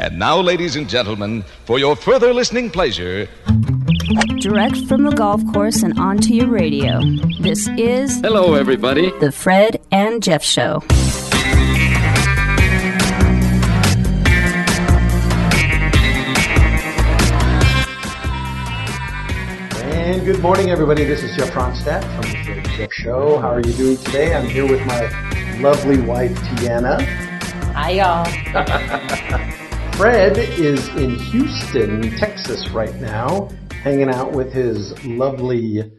And now, ladies and gentlemen, for your further listening pleasure, Direct from the golf course and onto your radio. This is Hello, everybody. the Fred and Jeff Show. And good morning, everybody. This is Jeff Ronstadt from the Fred and Jeff Show. How are you doing today? I'm here with my lovely wife, Tiana. Hi, y'all. Fred is in Houston, Texas right now, hanging out with his lovely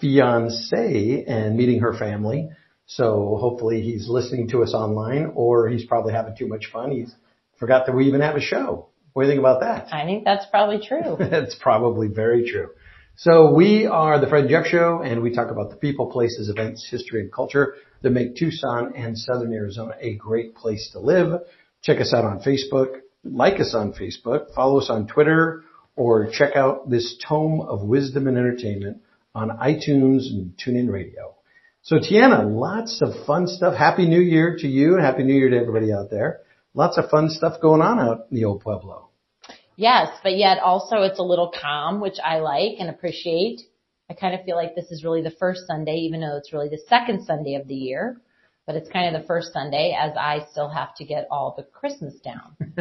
fiance and meeting her family. So hopefully he's listening to us online or he's probably having too much fun. He's forgot that we even have a show. What do you think about that? I think that's probably true. That's probably very true. So we are the Fred Jeff Show, and we talk about the people, places, events, history, and culture that make Tucson and Southern Arizona a great place to live. Check us out on Facebook, like us on Facebook, follow us on Twitter, or check out this tome of wisdom and entertainment on iTunes and TuneIn Radio. So Tiana, lots of fun stuff. Happy New Year to you, and Happy New Year to everybody out there. Lots of fun stuff going on out in the old Pueblo. yes, but yet also it's a little calm, which I like and appreciate. I kind of feel like this is really the first Sunday, even though it's really the second Sunday of the year. But it's kind of the first Sunday as I still have to get all the Christmas down.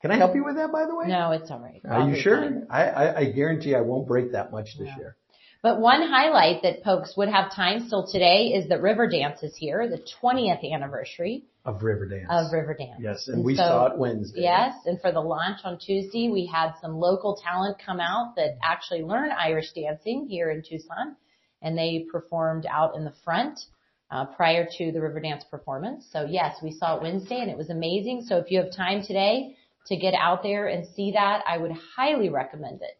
Can I help you with that, by the way? No, it's all right. Are I'll you sure? I, I, I guarantee I won't break that much this year. But one highlight that folks would have time still today is that Riverdance is here, the 20th anniversary Of Riverdance. of Riverdance. Yes, and we saw it Wednesday. Yes, and for the launch on Tuesday, we had some local talent come out that actually learn Irish dancing here in Tucson, and they performed out in the front uh, prior to the Riverdance performance. So yes, we saw it Wednesday, and it was amazing. So if you have time today to get out there and see that, I would highly recommend it.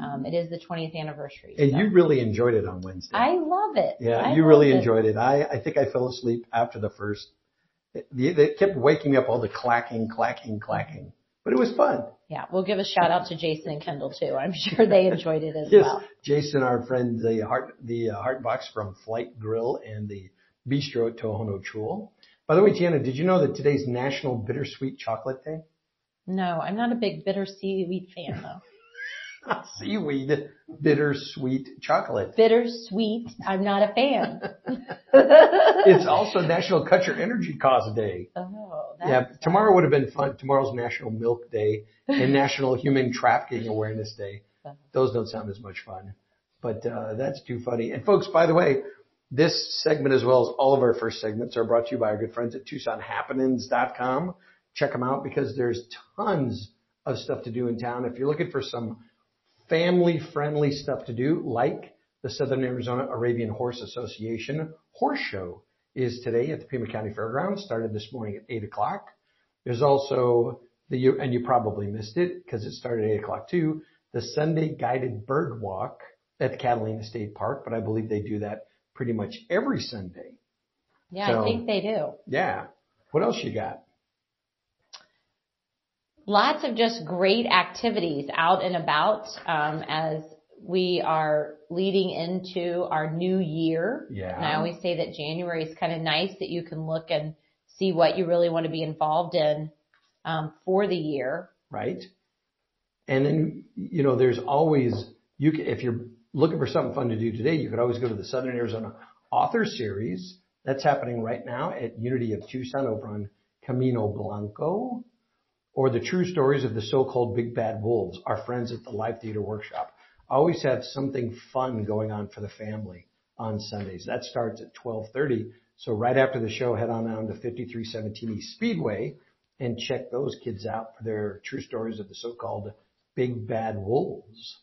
Um, it is the 20th anniversary. Hmm. And so. you really enjoyed it on Wednesday. I love it. yeah, I you really it. enjoyed it. I, I think I fell asleep after the first. They, they kept waking me up all the clacking, clacking, clacking. But it was fun. Yeah, we'll give a shout out to Jason and Kendall too. I'm sure they enjoyed it as Yes, well. Jason, our friend, the heart, the uh, heart box from Flight Grill and the Bistro at Tohono Chul. By the way, Tiana, did you know that today's National Bittersweet Chocolate Day? No, I'm not a big bitter seaweed fan though. Seaweed bittersweet chocolate. Bittersweet, I'm not a fan. It's also National Cut Your Energy Cost Day. oh, that's Yeah, tomorrow would have been fun. Tomorrow's National Milk Day and National Human Trafficking Awareness Day. Those don't sound as much fun, but uh, that's too funny. And folks, by the way, this segment as well as all of our first segments are brought to you by our good friends at TucsonHappenings.com. Check them out because there's tons of stuff to do in town. If you're looking for some family-friendly stuff to do, like the Southern Arizona Arabian Horse Association Horse Show is today at the Pima County Fairgrounds. Started this morning at eight o'clock. There's also the and you probably missed it because it started at eight o'clock too. The Sunday guided bird walk at Catalina State Park, but I believe they do that pretty much every Sunday. yeah, so- I think they do. Yeah. What else you got? Lots of just great activities out and about um, as we are leading into our new year. Yeah. And I always say that January is kind of nice that you can look and see what you really want to be involved in um, for the year. right? And then, you know, there's always, you can, if you're looking for something fun to do today, you could always go to the Southern Arizona Author Series. That's happening right now at Unity of Tucson over on Camino Blanco. Or the true stories of the so-called big bad wolves, our friends at the Live Theater Workshop. Always have something fun going on for the family on Sundays. That starts at 1230. So right after the show, head on down to 5317 East Speedway and check those kids out for their true stories of the so-called big bad wolves.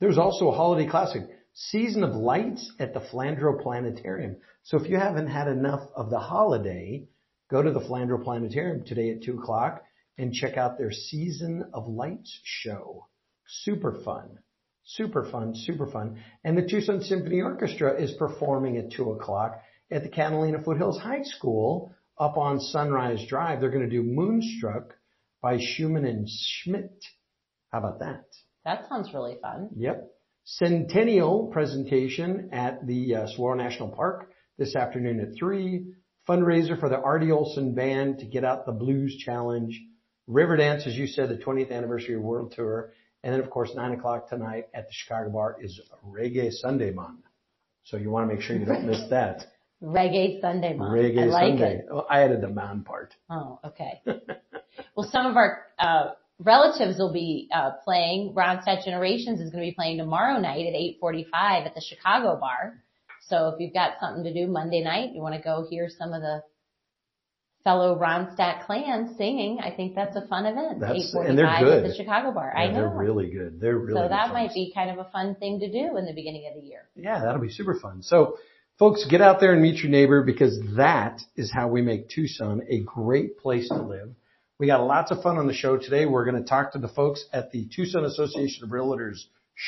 There's also a holiday classic, Season of Lights at the Flandreau Planetarium. So if you haven't had enough of the holiday, go to the Flandreau Planetarium today at two o'clock and check out their Season of Lights show. Super fun. Super fun, super fun. And the Tucson Symphony Orchestra is performing at two o'clock at the Catalina Foothills High School up on Sunrise Drive. They're going to do Moonstruck by Schumann and Schmidt. How about that? That sounds really fun. Yep. Centennial presentation at the uh, Saguaro National Park this afternoon at 3. fundraiser for the Artie Olson Band to get out the Blues Challenge. Riverdance, as you said, the 20th anniversary world tour. And then, of course, 9 o'clock tonight at the Chicago Bar is Reggae Sunday Man. So you want to make sure you don't miss that. Reggae Sunday month. Reggae I like Sunday. it. Oh, I added the man part. Oh, okay. well, some of our uh, relatives will be uh, playing. Ronstadt Generations is going to be playing tomorrow night at 8:45 at the Chicago Bar. So if you've got something to do Monday night, you want to go hear some of the fellow Ronstadt clan singing. I think that's a fun event. That's- 8:45 and they're at the Chicago Bar. I Yeah, know. They're really good. They're really so good that might be kind of a fun thing to do in the beginning of the year. Yeah, that'll be super fun. So folks, get out there and meet your neighbor because that is how we make Tucson a great place to live. We got lots of fun on the show today. We're going to talk to the folks at the Tucson Association of Realtors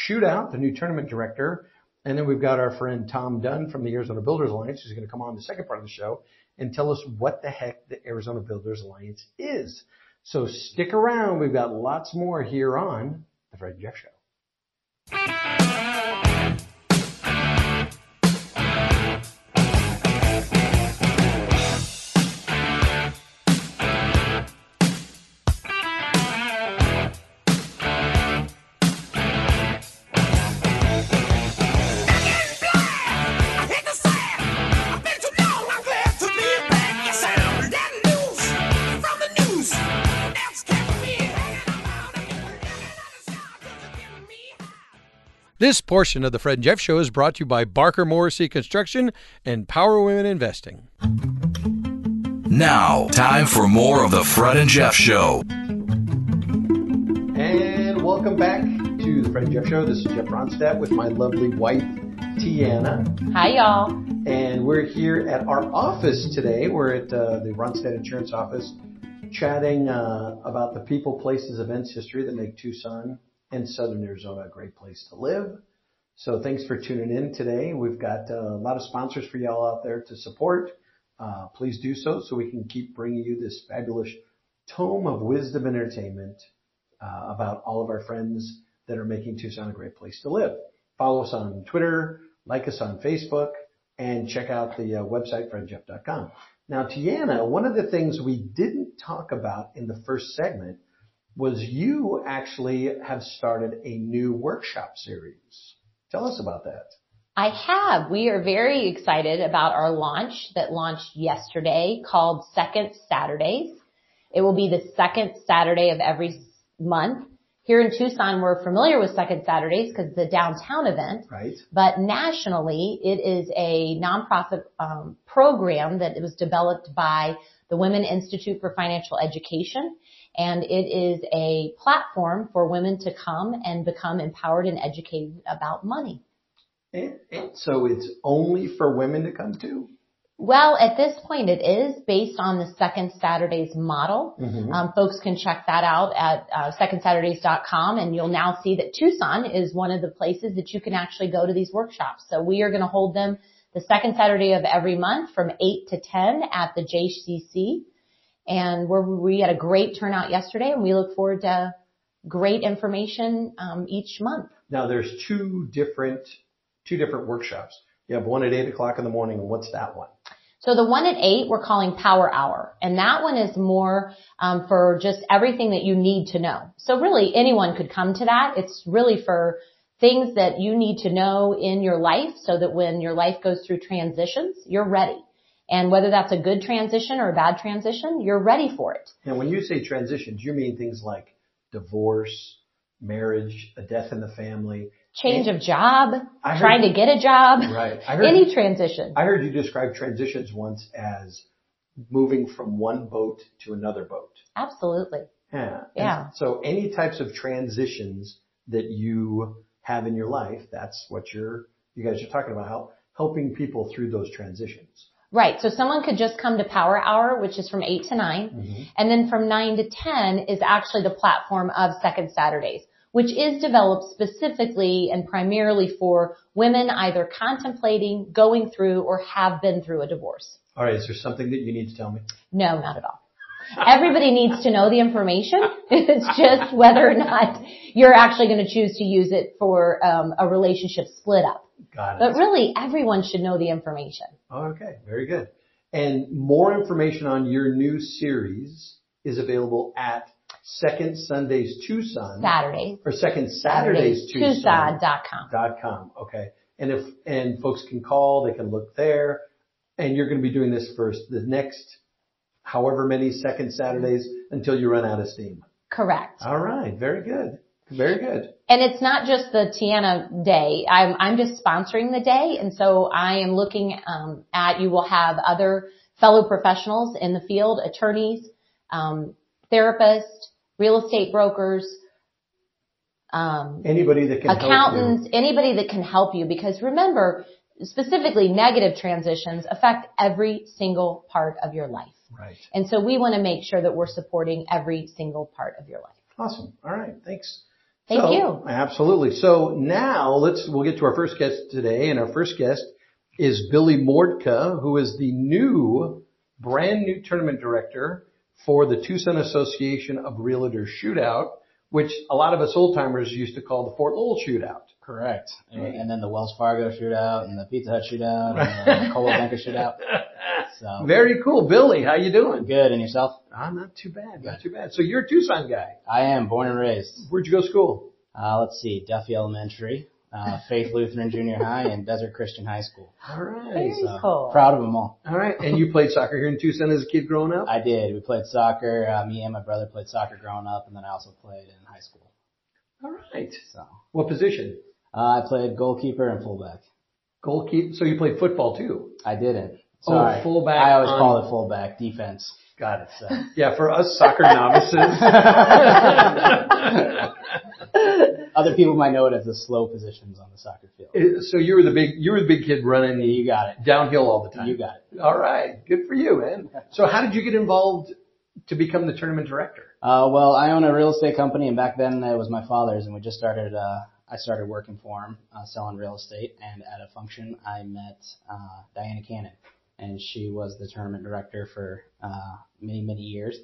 Shootout, the new tournament director. And then we've got our friend Tom Dunn from the Arizona Builders Alliance who's going to come on the second part of the show and tell us what the heck the Arizona Builders Alliance is. So stick around. We've got lots more here on the Fred Jeff Show. This portion of the Fred and Jeff Show is brought to you by Barker Morrissey Construction and Power Women Investing. Now, time for more of the Fred and Jeff Show. And welcome back to the Fred and Jeff Show. This is Jeff Ronstadt with my lovely wife, Tiana. Hi, y'all. And we're here at our office today. We're at uh, the Ronstadt Insurance office chatting uh, about the people, places, events, history that make Tucson and Southern Arizona a great place to live. So thanks for tuning in today. We've got uh, a lot of sponsors for y'all out there to support. Uh, please do so so we can keep bringing you this fabulous tome of wisdom and entertainment uh, about all of our friends that are making Tucson a great place to live. Follow us on Twitter, like us on Facebook, and check out the uh, website, fredjeff.com. Now, Tiana, one of the things we didn't talk about in the first segment was you actually have started a new workshop series. Tell us about that. I have. We are very excited about our launch that launched yesterday called Second Saturdays. It will be the second Saturday of every month. Here in Tucson, we're familiar with Second Saturdays because it's a downtown event. Right? But nationally, it is a nonprofit um, program that was developed by the Women Institute for Financial Education. And it is a platform for women to come and become empowered and educated about money. And, and so it's only for women to come to? Well, at this point it is based on the Second Saturdays model. Mhm. Um, folks can check that out at uh, secondsaturdays.com and you'll now see that Tucson is one of the places that you can actually go to these workshops. So we are going to hold them the second Saturday of every month from 8 to 10 at the JCC. And we're, we had a great turnout yesterday and we look forward to great information um, each month. Now there's two different, two different workshops. You have one at eight o'clock in the morning and what's that one? So the one at eight we're calling Power Hour, and that one is more um, for just everything that you need to know. So really, anyone could come to that. It's really for things that you need to know in your life, so that when your life goes through transitions, you're ready. And whether that's a good transition or a bad transition, you're ready for it. Now when you say transitions, you mean things like divorce, marriage, a death in the family. Change of job, heard- trying to get a job, Right. Heard, any transition. I heard you describe transitions once as moving from one boat to another boat. Absolutely. Yeah. And Yeah. So any types of transitions that you have in your life, that's what you're, you guys are talking about, how helping people through those transitions. Right. So someone could just come to Power Hour, which is from 8 to 9. Mm-hmm. And then from 9 to 10 is actually the platform of Second Saturdays, which is developed specifically and primarily for women either contemplating, going through, or have been through a divorce. All right. Is there something that you need to tell me? No, not at all. Everybody needs to know the information. It's just whether or not you're actually going to choose to use it for um, a relationship split up. Got it. But really, everyone should know the information. Okay, very good. And more information on your new series is available at Second Sundays Tucson. Saturday. Or Second Saturdays Tucson. Tucson.com. Dot com. Okay. And if, and folks can call, they can look there. And you're going to be doing this first, the next however many second Saturdays until you run out of steam. Correct. All right. Very good. Very good. And it's not just the Tiana day. I'm, I'm just sponsoring the day. And so I am looking um, at, you will have other fellow professionals in the field, attorneys, um, therapists, real estate brokers, um, Anybody that can accountants, anybody that can help you because remember, specifically negative transitions affect every single part of your life. Right. And so we want to make sure that we're supporting every single part of your life. Awesome. All right. Thanks. Thank So- you. Absolutely. So now let's, we'll get to our first guest today. And our first guest is Billy Mordka, who is the new, brand new tournament director for the Tucson Association of Realtors Shootout, which a lot of us old timers used to call the Fort Lowell Shootout. Correct. And, and then the Wells Fargo shootout and the Pizza Hut shootout and the Coldwell Banker shootout. So Very cool. Billy, how you doing? good. And yourself? I'm not too bad. Not too bad. So you're a Tucson guy. I am born and raised. Where'd you go to school? Uh, let's see, Duffy Elementary, uh, Faith Lutheran Junior High, and Desert Christian High School. All right. Very So cool. proud of them all. All right. And you played soccer here in Tucson as a kid growing up? I did. We played soccer. Uh, me and my brother played soccer growing up, and then I also played in high school. All right. So What position? uh, I played goalkeeper and fullback. Goalkeeper. So you played football too? I didn't. Oh, fullback I always on- call it fullback defense. Got it. So. Yeah, for us soccer novices. Other people might know it as the slow positions on the soccer field. so you were the big, you were the big kid running You got it. downhill all the time. You got it. All right. Good for you, man. So how did you get involved to become the tournament director? Uh, well, I own a real estate company, and back then it was my father's, and we just started. Uh, I started working for him, uh, selling real estate, and at a function, I met uh, Diana Cannon, and she was the tournament director for uh, many, many years.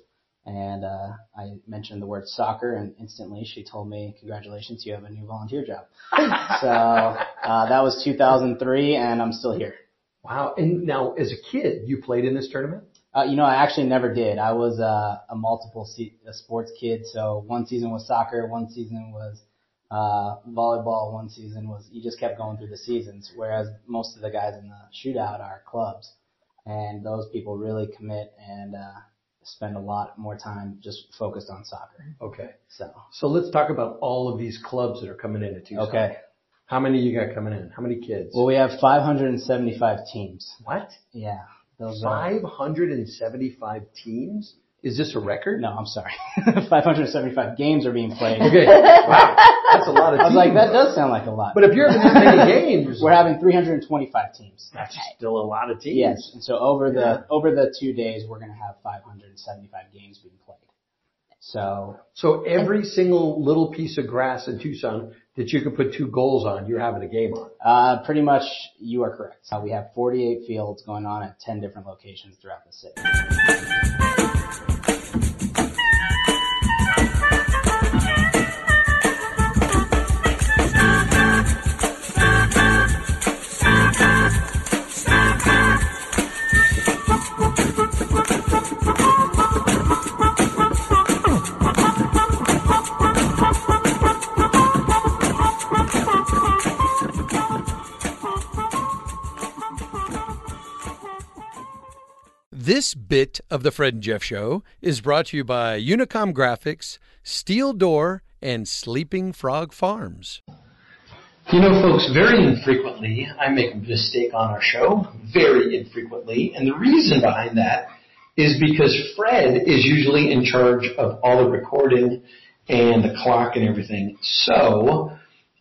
And uh, I mentioned the word soccer, and instantly she told me, "Congratulations, you have a new volunteer job." so uh, that was 2003, and I'm still here. Wow. And now as a kid, you played in this tournament? Uh, you know, I actually never did. I was uh, a multiple se- a sports kid. So one season was soccer, one season was uh, volleyball, one season was you just kept going through the seasons. Whereas most of the guys in the shootout are clubs, and those people really commit and uh, spend a lot more time just focused on soccer. Okay. So So let's talk about all of these clubs that are coming into Tucson. okay, How many you got coming in? How many kids? well we have 575 teams. what? Yeah, those are. 575 teams? Is this a record? No, I'm sorry. 575 games are being played. Okay. Wow. That's a lot of teams. I was like, that does sound like a lot. But if you're having that many games, We're having 325 teams. that's still a lot of teams. Yes, and so over the over the two days, we're going to have 575 games being played. So So every single little piece of grass in Tucson that you could put two goals on, you're having a game on. uh, pretty much, you are correct. Uh, we have 48 fields going on at 10 different locations throughout the city. Of the Fred and Jeff Show is brought to you by Unicom Graphics, Steel Door, and Sleeping Frog Farms. You know, folks, very infrequently I make a mistake on our show. Very infrequently. And the reason behind that is because Fred is usually in charge of all the recording and the clock and everything. So,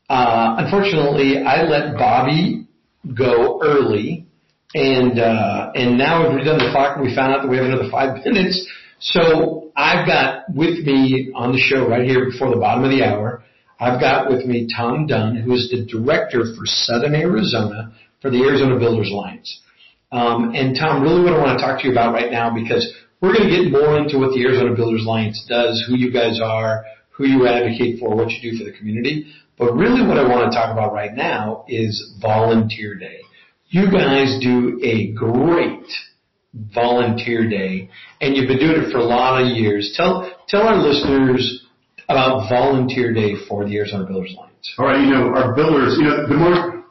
uh, unfortunately, I let Bobby go early. And, uh, and now we've redone the clock we found out that we have another five minutes. So I've got with me on the show right here before the bottom of the hour, I've got with me Tom Dunn, who is the director for Southern Arizona for the Arizona Builders Alliance. Um, and Tom, really what I want to talk to you about right now because we're going to get more into what the Arizona Builders Alliance does, who you guys are, who you advocate for, what you do for the community. But really what I want to talk about right now is Volunteer Day. You guys do a great, Volunteer Day, and you've been doing it for a lot of years. Tell tell our listeners about Volunteer Day for the Arizona Builders Alliance. All right, you know, our builders, you know, the more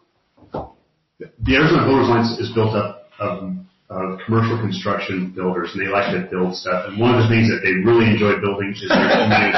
the Arizona Builders Alliance is built up of, of commercial construction builders, and they like to build stuff. And one of the things that they really enjoy building is their community.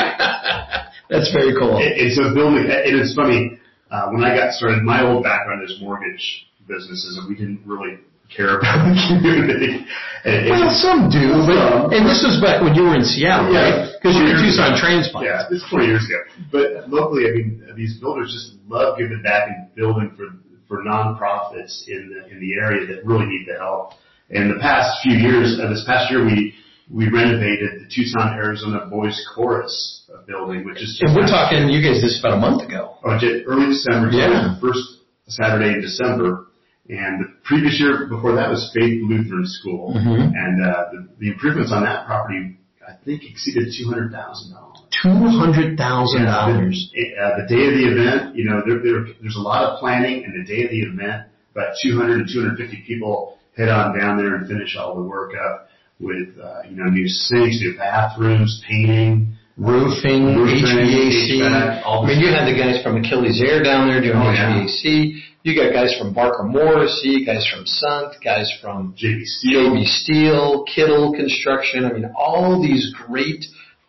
That's very cool. And, and so building, and it's funny, uh, when I got started, my old background is mortgage businesses, and we didn't really care about the community. And, and- Well, some do, but, and this was back when you were in Seattle, right? Because you were Tucson transplant. Yeah, this is 20 years ago. But locally, I mean, these builders just love giving back and building for, for nonprofits in the, in the area that really need the help. In the past few years, uh, this past year, we, we renovated the Tucson, Arizona Boys Chorus uh, building, which is just And we're talking, you guys, this about a month ago. Oh, early December, so Yeah. the first Saturday in December. And the previous year before that was Faith Lutheran School. Mhm. And, uh, the, the improvements on that property, I think exceeded $200,000. Two hundred thousand dollars. Uh, the day of the event, you know, there, there, there's a lot of planning and the day of the event, about 200 to 250 people head on down there and finish all the work up with, uh, you know, new sinks, new bathrooms, painting, Roofing, Roofing, HVAC. HVAC, I mean, you had the guys from Achilles Air down there doing Oh, yeah. You got guys from Barker Morrissey, guys from Sundt, guys from JB Steel. JB Steel, Kittle Construction. I mean, all these great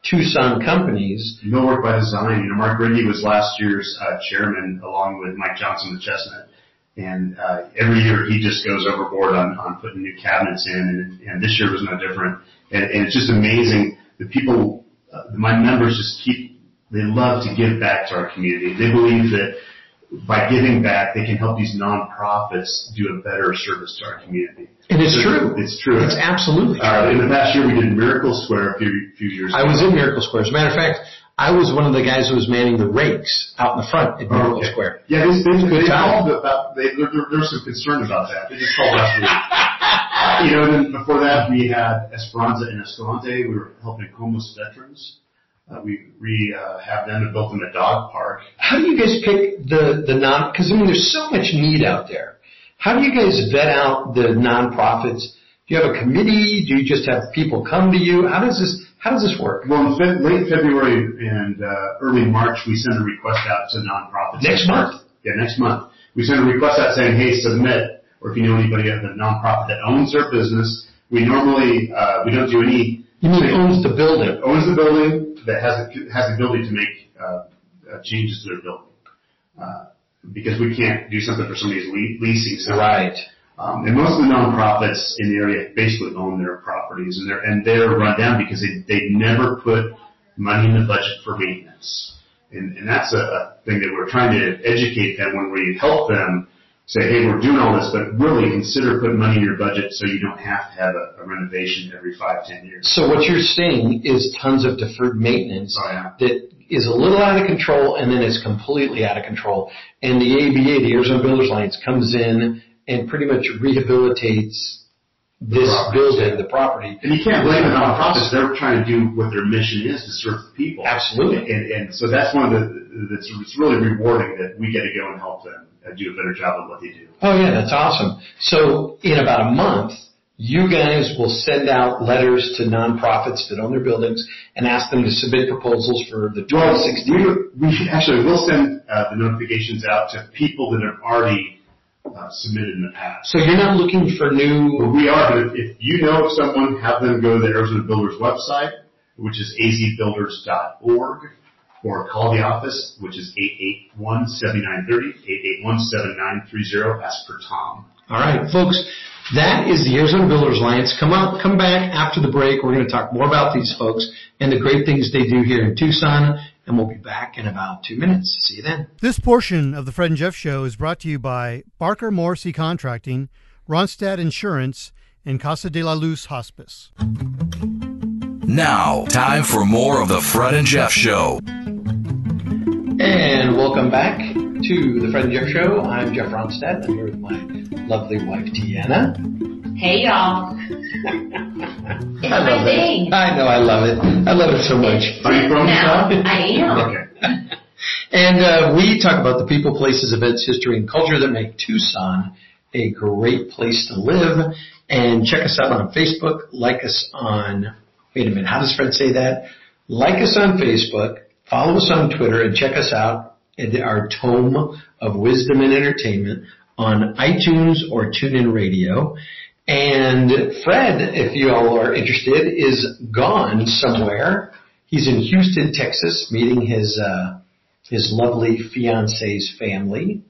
Tucson companies. Millwork by Design. You know, Mark Rindy was last year's uh, chairman along with Mike Johnson the Chestnut. And uh, every year he just goes overboard on, on putting new cabinets in, and, and this year was no different. And, and it's just amazing. The people, uh, my members just keep, they love to give back to our community. They believe that by giving back, they can help these nonprofits do a better service to our community. And it's true. It's true. It's absolutely true. Uh, in the past year, we did Miracle Square a few, few years I ago. was in Miracle Square. As a matter of fact, I was one of the guys who was manning the rakes out in the front at Miracle Oh, Okay. Square. Yeah, they, they, they called about, they, there, there, there was some concern about that. They just called last week. Uh, you know, and then before that, we had Esperanza en Escalante. We were helping homeless veterans. Uh, we have them and built them a dog park. How do you guys pick the, the non, cause I mean, there's so much need out there. How do you guys vet out the nonprofits? Do you have a committee? Do you just have people come to you? How does this, how does this work? Well, in late February and uh, early March, we send a request out to nonprofits. Next month? Yeah, next month. We send a request out saying, hey, submit, or if you know anybody at the nonprofit that owns their business. We normally, uh, we don't do any. You mean owns the building? owns the building that has the, has the ability to make uh, uh, changes to their building. Uh, because we can't do something for somebody's le- leasing something. Right. Um, and most of the nonprofits in the area basically own their properties and they're, and they're run down because they, they never put money in the budget for maintenance. And, and that's a thing that we're trying to educate them when we help them say, hey, we're doing all this, but really consider putting money in your budget so you don't have to have a, a renovation every five, ten years. So what you're saying is tons of deferred maintenance Oh, yeah. that is a little out of control and then is completely out of control. And the ABA, the Arizona Builders Alliance, comes in and pretty much rehabilitates this building, the property. And you can't blame the nonprofits. They're trying to do what their mission is to serve the people. Absolutely. And, and so that's one of the, that's, it's really rewarding that we get to go and help them uh, do a better job of what they do. Oh yeah, that's awesome. So in about a month, you guys will send out letters to nonprofits that own their buildings and ask them to submit proposals for the Well, 2016. we, we actually will send uh, the notifications out to people that have already uh, submitted in the past. So you're not looking for new, we are, but if, if you know of someone, have them go to the Arizona Builders website, which is azbuilders.org, or call the office, which is 881-7930, 881-7930, ask for Tom. All right, folks, that is the Arizona Builders Alliance. Come out, come back after the break. We're going to talk more about these folks and the great things they do here in Tucson, and we'll be back in about two minutes. See you then. This portion of the Fred and Jeff Show is brought to you by Barker Morrissey Contracting, Ronstadt Insurance, and Casa de la Luz Hospice. Now, time for more of the Fred and Jeff Show. And welcome back to the Fred and Jeff Show. I'm Jeff Ronstadt. I'm here with my lovely wife, Deanna. Hey y'all. It's I love my thing. it. I know, I love it. I love it so much. Are you from now, Utah? I am. And uh, we talk about the people, places, events, history, and culture that make Tucson a great place to live. And check us out on Facebook. Like us on, wait a minute, how does Fred say that? Like us on Facebook, follow us on Twitter, and check us out at our tome of wisdom and entertainment on iTunes or TuneIn Radio. And Fred, if you all are interested, is gone somewhere. He's in Houston, Texas, meeting his uh, his lovely fiance's family.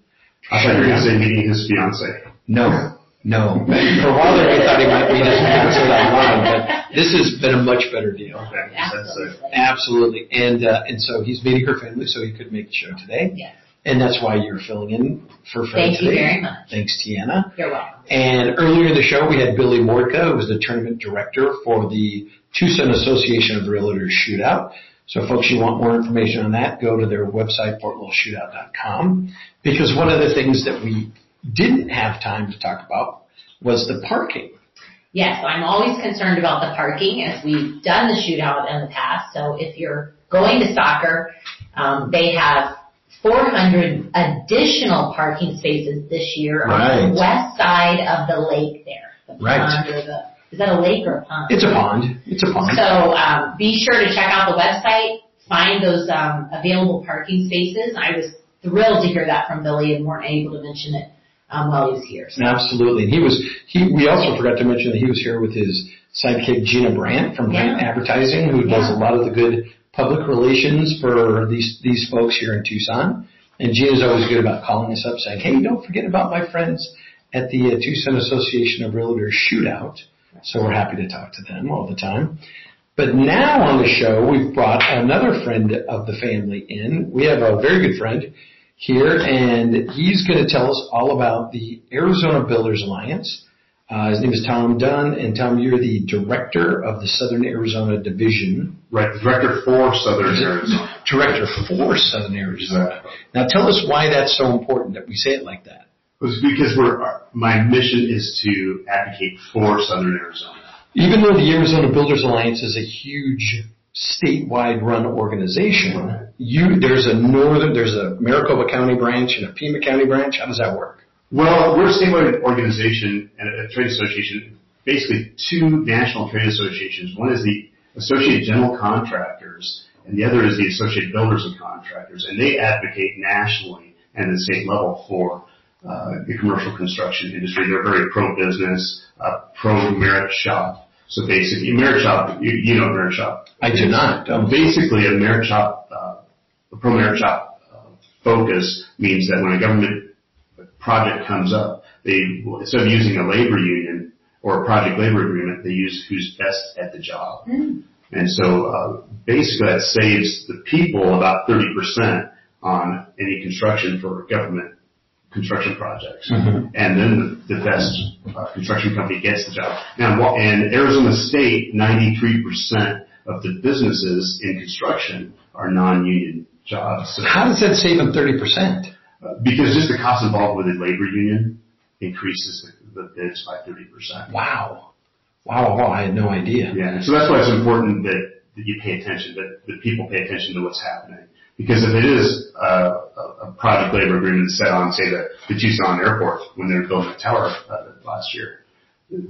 I thought you were going to say meeting his fiance. No, no. For a while there, we thought he might meet his fiance online, but this has been a much better deal. Okay, that's. Absolutely. And uh, and so he's meeting her family, so he could make the show today. Yes. And that's why you're filling in for Fred Thank you today. very much. Thanks, Tiana. You're welcome. And earlier in the show, we had Billy Mordka, who was the tournament director for the Tucson Association of Realtors Shootout. So folks, you want more information on that, go to their website, fortlowellshootout.com. Because one of the things that we didn't have time to talk about was the parking. Yes, I'm always concerned about the parking as we've done the shootout in the past. So if you're going to soccer, um, they have 400 additional parking spaces this year on Right. the west side of the lake there. The Right. pond or the, is that a lake or a pond? It's a pond. It's a pond. So um, be sure to check out the website, find those um, available parking spaces. I was thrilled to hear that from Billy and weren't able to mention it um, while he was here. So Absolutely. And he was, he, we also forgot to mention that he was here with his sidekick Gina Brandt from Brandt Yeah. Advertising, who does a lot of the good public relations for these, these folks here in Tucson. And Gina's always good about calling us up saying, hey, don't forget about my friends at the uh, Tucson Association of Realtors Shootout. So we're happy to talk to them all the time. But now on the show, we've brought another friend of the family in. We have a very good friend here, and he's going to tell us all about the Arizona Builders Alliance. Uh, his name is Tom Dunn, and Tom, you're the director of the Southern Arizona Division. Right, director for Southern Arizona. Director for Southern Arizona. Now tell us why that's so important that we say it like that. It was because we're, my mission is to advocate for Southern Arizona. Even though the Arizona Builders Alliance is a huge statewide run organization, you, there's a northern, there's a Maricopa County branch and a Pima County branch. How does that work? Well, we're a statewide organization and a trade association, basically two national trade associations. One is the Associated General Contractors, and the other is the Associated Builders and Contractors, and they advocate nationally and at the state level for uh, the commercial construction industry. They're very pro-business, uh, pro-merit shop. So basically, merit shop, you, you know merit shop. I do not. Um, basically, a merit shop, uh, a pro-merit shop uh, focus means that when a government project comes up, they instead of using a labor union or a project labor agreement, they use who's best at the job. And so uh, basically, that saves the people about 30% on any construction for government construction projects. And then the, the best uh, construction company gets the job. Now, in Arizona State, 93% of the businesses in construction are non-union jobs. So, How does that save them 30%? Because just the cost involved with a labor union increases the, bids by 30%. Wow. Wow, wow, I had no idea. Yeah, so that's why it's important that, that you pay attention, that, that people pay attention to what's happening. Because if it is a, a project labor agreement set on, say, the, the Tucson airport when they were building the tower uh, last year,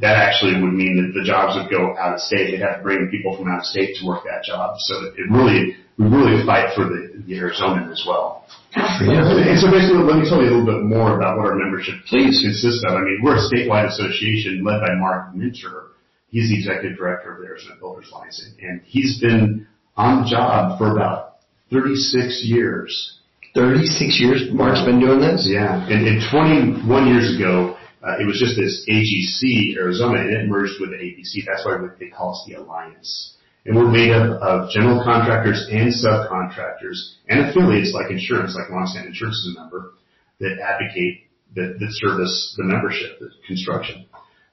that actually would mean that the jobs would go out of state. They'd have to bring people from out of state to work that job. So it really, we really fight for the, the Arizonan as well. And so basically, let me tell you a little bit more about what our membership Please. consists of. I mean, we're a statewide association led by Mark Minter. He's the executive director of the Arizona Builders Alliance, and- and he's been on the job for about 36 years. 36 years Mark's been doing this? Yeah, and, and 21 years ago, uh, it was just this AGC Arizona, and it merged with the ABC. That's why they call us the Alliance. And we're made up of general contractors and subcontractors and affiliates like insurance, like Ronstadt Insurance is a member, that advocate, that, that service the membership, the construction.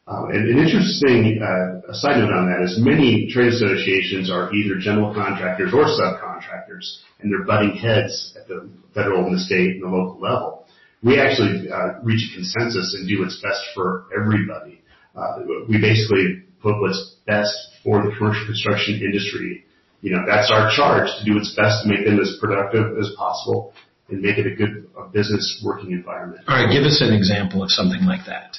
Uh, and an interesting uh, side note on that is many trade associations are either general contractors or subcontractors, and they're butting heads at the federal and the state and the local level. We actually uh, reach a consensus and do what's best for everybody. Uh, we basically put what's best for the commercial construction industry. You know, that's our charge to do what's best to make them as productive as possible and make it a good a business working environment. All right, give us an example of something like that.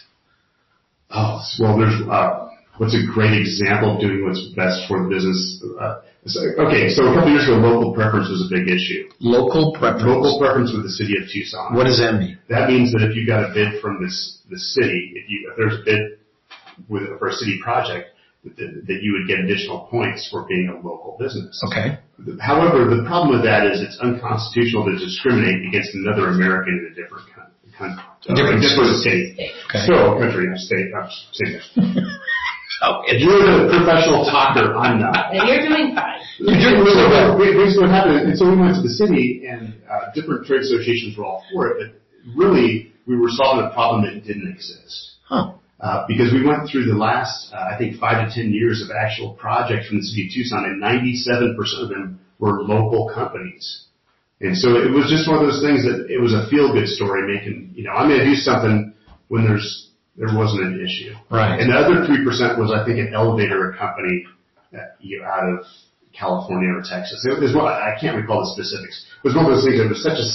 Oh, well, there's, uh, what's a great example of doing what's best for the business? Uh, so, okay, so a couple years ago, local preference was a big issue. Local preference. Local preference with the city of Tucson. What does that mean? That means that if you got a bid from this the city, if you if there's a bid with for a city project, that, that you would get additional points for being a local business. Okay. However, the problem with that is it's unconstitutional to discriminate against another American in a different country. Different different state. Okay. So, country, state, I'm saying Oh, You're the professional talker, I'm not. And you're doing fine. You're doing really well. We, we, what happened, and so we went to the city, and uh, different trade associations were all for it, but really, we were solving a problem that didn't exist. Huh. Uh, because we went through the last, uh, I think, five to ten years of actual projects from the city of Tucson, and 97% of them were local companies. And so it was just one of those things that it was a feel-good story making, you know, I'm going to do something when there's, there wasn't an issue. Right. And the other 3% was, I think, an elevator company uh, you know, out of California or Texas. It was one, I can't recall the specifics. It was one of those things that was such a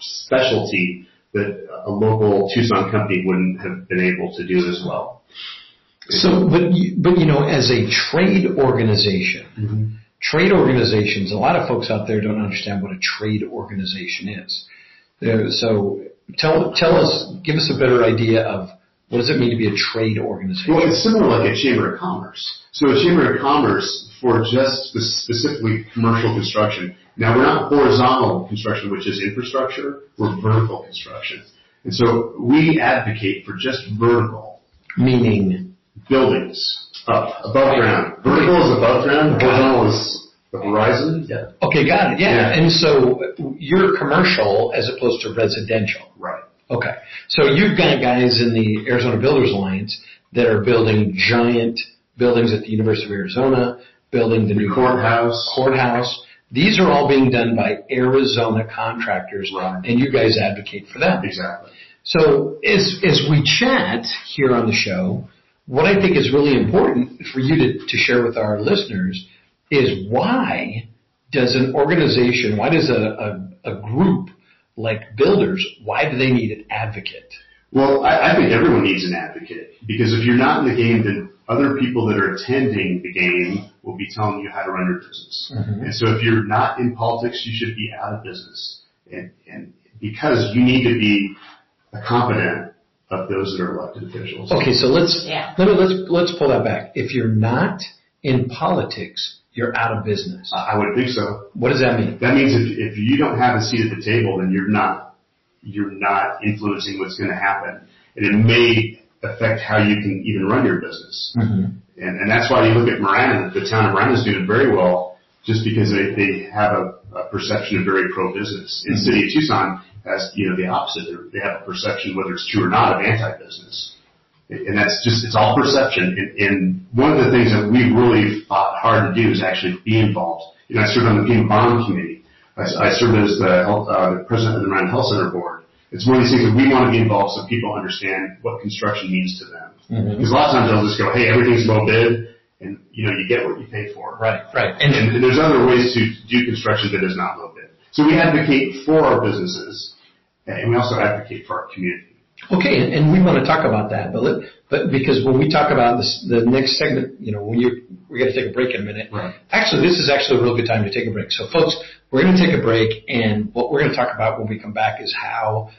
specialty that a local Tucson company wouldn't have been able to do as well. So, but you, but you know, as a trade organization, mm-hmm. trade organizations, a lot of folks out there don't understand what a trade organization is. So, tell tell us, give us a better idea of what does it mean to be a trade organization. Well, it's similar like a chamber of commerce. So a chamber of commerce for just specifically commercial construction. Now we're not horizontal construction, which is infrastructure. We're vertical construction. And so we advocate for just vertical Meaning, buildings up, above ground. Vertical is above ground, horizontal is the horizon. Yeah. okay, got it. Yeah. Yeah. And so you're commercial as opposed to residential. Right. Okay. So you've got guys in the Arizona Builders Alliance that are building giant buildings at the University of Arizona, building the new Courthouse. courthouse. These are all being done by Arizona contractors, Right. and you guys advocate for them. Exactly. So as as we chat here on the show, what I think is really important for you to, to share with our listeners is why does an organization, why does a, a, a group like builders, why do they need an advocate? Well, I, I think everyone needs an advocate because if you're not in the game, then other people that are attending the game will be telling you how to run your business. Mm-hmm. And so if you're not in politics, you should be out of business. And, and because you need to be a competent of those that are elected officials. Okay, so let's Yeah. let me let's let's pull that back. If you're not in politics, you're out of business. I I would think so. What does that mean? That means if, if you don't have a seat at the table, then you're not, you're not influencing what's going to happen. And it may affect how you can even run your business. And, and that's why you look at Marana, the town of Marana is doing very well just because they, they have a, a perception of very pro-business. In the city of Tucson has, you know, the opposite. They have a perception, whether it's true or not, of anti-business. And that's just, it's all perception. And, and one of the things that we really fought hard to do is actually be involved. You know, I served on the Pima bond committee. I, I served as the health, uh, the president of the Marana Health Center board. It's one of these things that we want to be involved so people understand what construction means to them. Mm-hmm. Because a lot of times they'll just go, hey, everything's low bid, and you know, you get what you pay for. Right, right. And, and there's other ways to do construction that is not low bid. So we advocate for our businesses, and we also advocate for our community. Okay, and, and we want to talk about that, but let, but because when we talk about this, the next segment, you know, when you we're going to take a break in a minute. Right. Actually, this is actually a real good time to take a break. So, folks, we're going to take a break, and what we're going to talk about when we come back is how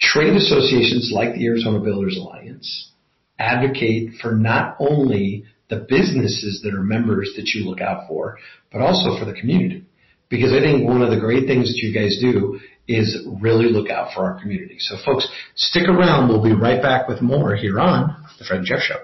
trade associations like the Arizona Builders Alliance advocate for not only the businesses that are members that you look out for, but also for the community. Because I think one of the great things that you guys do is really look out for our community. So folks, stick around. We'll be right back with more here on The Fred Jeff Show.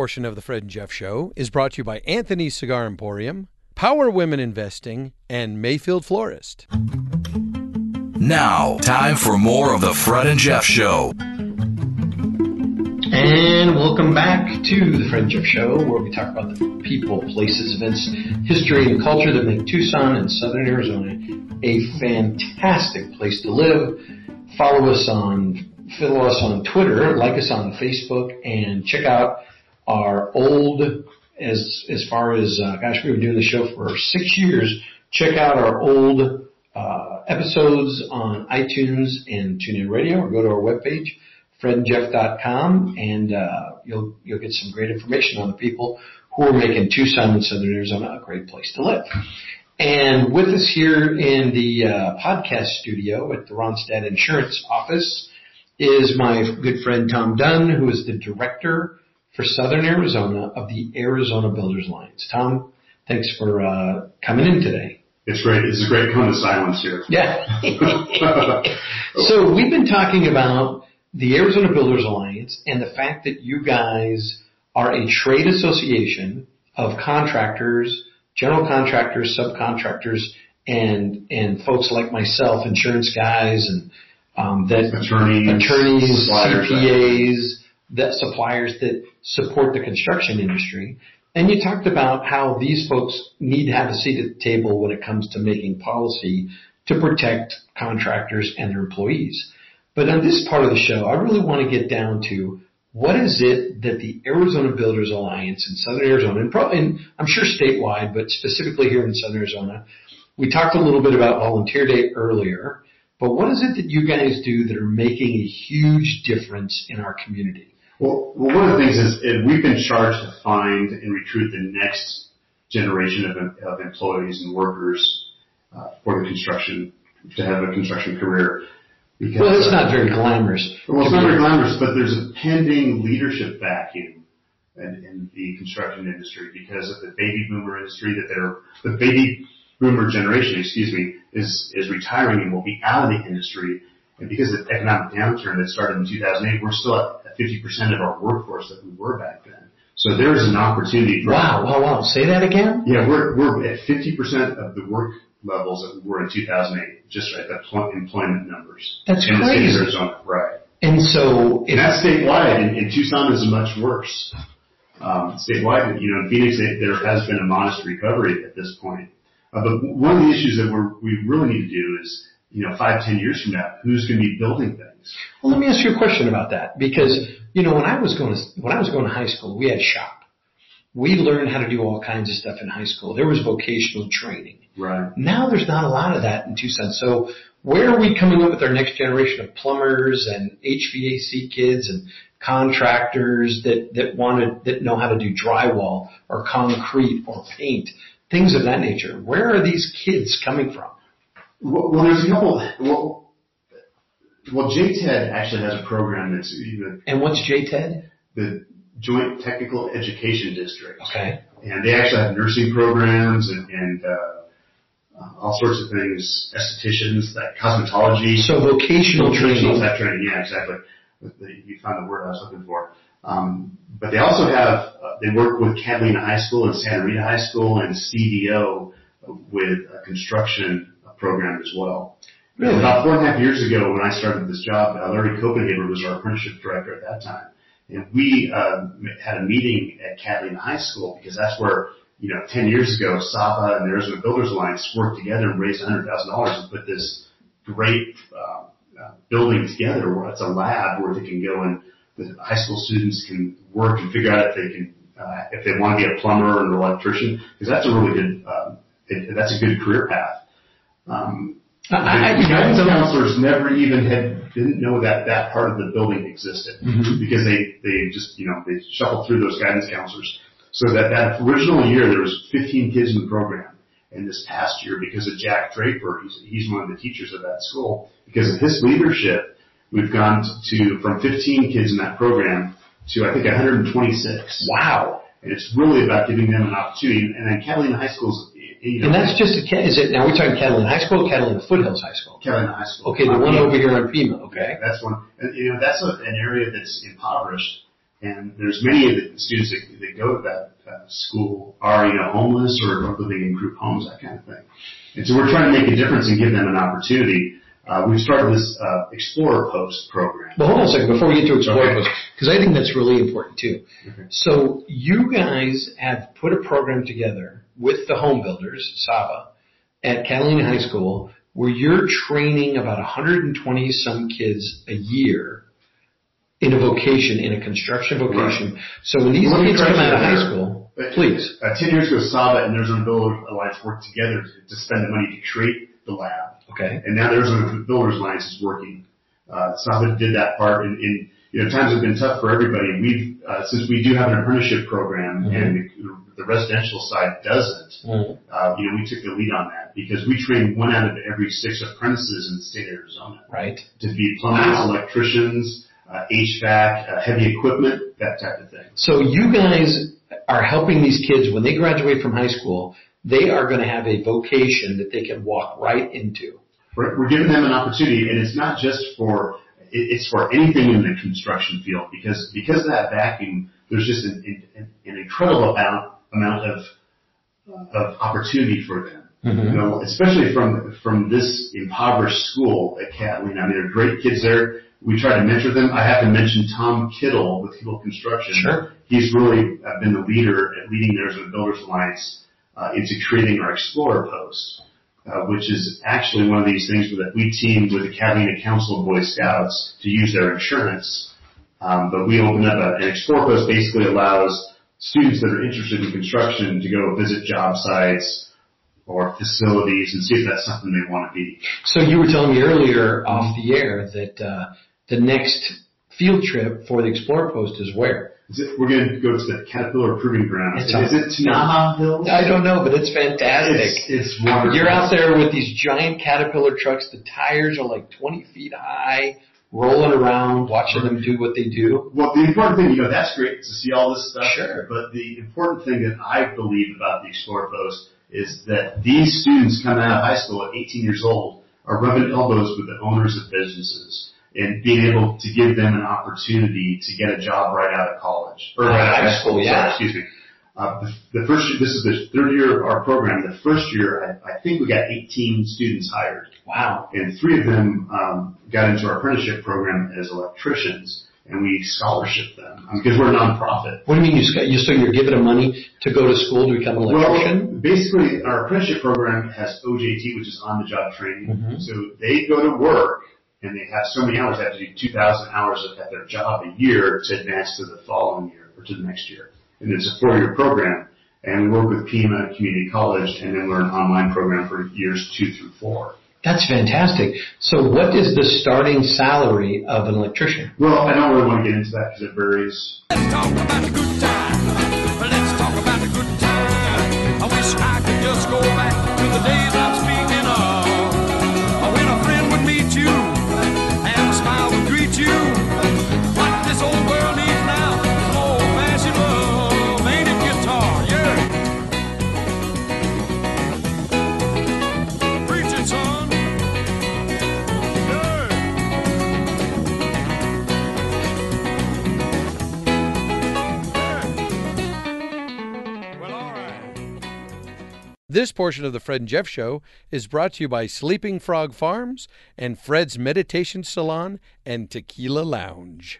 Portion of the Fred and Jeff Show is brought to you by Anthony Cigar Emporium, Power Women Investing, and Mayfield Florist. Now, time for more of the Fred and Jeff Show. And welcome back to the Fred and Jeff Show, where we talk about the people, places, events, history, and culture that make Tucson and Southern Arizona a fantastic place to live. Follow us on follow us on Twitter, like us on Facebook, and check out our old as as far as uh, gosh, we've been doing the show for six years. Check out our old uh, episodes on iTunes and TuneIn Radio, or go to our webpage, fredandjeff.com, and uh, you'll you'll get some great information on the people who are making Tucson and Southern Arizona a great place to live. And with us here in the uh, podcast studio at the Ronstadt Insurance office is my good friend Tom Dunn, who is the director for Southern Arizona of the Arizona Builders Alliance. Tom, thanks for uh, coming in today. It's great. It's a great cone of silence here. Yeah. so we've been talking about the Arizona Builders Alliance and the fact that you guys are a trade association of contractors, general contractors, subcontractors, and and folks like myself, insurance guys, and um, that attorneys, attorneys, suppliers, CPAs, that suppliers that support the construction industry. And you talked about how these folks need to have a seat at the table when it comes to making policy to protect contractors and their employees. But on this part of the show, I really want to get down to what is it that the Arizona Builders Alliance in Southern Arizona, and I'm sure statewide, but specifically here in Southern Arizona, we talked a little bit about Volunteer Day earlier, but what is it that you guys do that are making a huge difference in our community? Well, one of the things is we've been charged to find and recruit the next generation of, of employees and workers uh, for the construction to have a construction career. Because, well, it's not very glamorous. Well, it's not very glamorous, but there's a pending leadership vacuum in, in the construction industry because of the baby boomer industry that they're the baby boomer generation, excuse me, is is retiring and will be out of the industry. And because of the economic downturn that started in 2008, we're still at 50% of our workforce that we were back then. So there's an opportunity. For wow, wow, wow! Say that again. Yeah, we're we're at 50% of the work levels that we were in 2008, just at the employment numbers. That's in crazy. the state of Arizona, right? And so, and that's statewide. In, in Tucson, is much worse. Um, statewide, you know, in Phoenix, there has been a modest recovery at this point. Uh, but one of the issues that we're, we really need to do is, you know, five, ten years from now, who's going to be building things? Well, let me ask you a question about that because, you know, when I was going to, when I was going to high school, we had shop. We learned how to do all kinds of stuff in high school. There was vocational training. Right. Now there's not a lot of that in Tucson. So where are we coming up with our next generation of plumbers and HVAC kids and contractors that, that want to, that know how to do drywall or concrete or paint? things of that nature. Where are these kids coming from? Well, well there's a couple. Well, well, JTED actually has a program that's. Even... And what's JTED? The Joint Technical Education District. Okay. And they actually have nursing programs and, and uh, all sorts of things, estheticians, that cosmetology. So vocational training. Type training, yeah, exactly. You found the word I was looking for. Um, but they also have, uh, they work with Catalina High School and Santa Rita High School and CDO with a construction program as well. Really? About four and a half years ago when I started this job, uh, Larry Copenhaver was our apprenticeship director at that time. And we uh, had a meeting at Catalina High School because that's where, you know, 10 years ago, SAHBA and the Arizona Builders Alliance worked together and raised $100,000 to put this great uh, uh, building together where it's a lab where they can go and the high school students can work and figure out if they can, uh, if they want to be a plumber or an electrician, because that's a really good, um, it, that's a good career path. Um, I, the guidance counselors never even had didn't know that that part of the building existed mm-hmm. because they they just you know they shuffled through those guidance counselors. So that that original year there was 15 kids in the program, and this past year because of Jack Draper, he's he's one of the teachers of that school. Because of his leadership, We've gone to from 15 kids in that program to I think 126. Wow. And it's really about giving them an opportunity. And then Catalina High School's, you know, and that's just a, is it, now we're talking Catalina High School, Catalina Foothills High School? Catalina High School. Okay, the one over here on Pima, okay. That's one, and, you know, that's a, an area that's impoverished. And there's many of the students that, that go to that uh, school are, you know, homeless or, or living in group homes, that kind of thing. And so we're trying to make a difference and give them an opportunity uh, we've started this uh, Explorer Post program. Well, hold on a second before we get to Explorer Okay. Post, because I think that's really important too. Okay. So you guys have put a program together with the home builders, SAHBA, at Catalina High School, where you're training about 120 some kids a year in a vocation, in a construction vocation. So when these Let kids come out of high school, Uh, please. Uh, 10 years ago, SAHBA and Arizona Builder Alliance worked together to, to spend the money to create the lab. Okay. And now the Arizona Builders Alliance is working. Uh, Saba did that part and, and you know, times have been tough for everybody. We've, uh, since we do have an apprenticeship program Mhm. and the, residential side doesn't, Mhm. uh, you know, we took the lead on that because we train one out of every six apprentices in the state of Arizona Right. to be plumbers, electricians, uh, HVAC, uh, heavy equipment, that type of thing. So you guys are helping these kids when they graduate from high school, they are going to have a vocation that they can walk right into. We're, we're giving them an opportunity, and it's not just for it's for anything in the construction field because because of that vacuum, there's just an, an, an incredible amount amount of of opportunity for them. You know, especially from from this impoverished school at Catalina. I mean, there are great kids there. We try to mentor them. I have to mention Tom Kittle with Kittle Construction. Sure. He's really uh, been the leader at leading the Arizona Builders Alliance uh, into creating our Explorer Post, uh, which is actually one of these things that we teamed with the Catalina Council of Boy Scouts to use their insurance. Um, but we opened up a, an Explorer Post basically allows students that are interested in construction to go visit job sites or facilities and see if that's something they want to be. So you were telling me earlier off the air that uh, the next field trip for the Explorer Post is where? Is it, we're going to go to the Caterpillar Proving Ground. It's Is on- it Tinaja Hills? I don't know, but it's fantastic. It's, it's wonderful. You're out there with these giant Caterpillar trucks. The tires are like 20 feet high, rolling around, watching them do what they do. Well, the important thing, you know, that's great to see all this stuff. Sure. But the important thing that I believe about the Explorer Post is that these students coming out of high school at 18 years old are rubbing elbows with the owners of businesses and being able to give them an opportunity to get a job right out of college or right out of high school. High school, yeah. Sorry, excuse me. Uh, the, the first year, this is the third year of our program. The first year, I, I think we got 18 students hired Wow. and three of them um, got into our apprenticeship program as electricians, and we scholarship them um, because we're a nonprofit. What do you mean you, so you're giving them money to go to school to become an electrician? Well, basically, our apprenticeship program has OJT, which is on-the-job training. Mhm. So they go to work, and they have so many hours. They have to do 2,000 hours at their job a year to advance to the following year or to the next year. And it's a four-year program. And we work with Pima Community College, and then we're an online program for years two through four. That's fantastic. So what is the starting salary of an electrician? Well, I don't really want to get into that because it varies. This portion of the Fred and Jeff Show is brought to you by Sleeping Frog Farms and Fred's Meditation Salon and Tequila Lounge.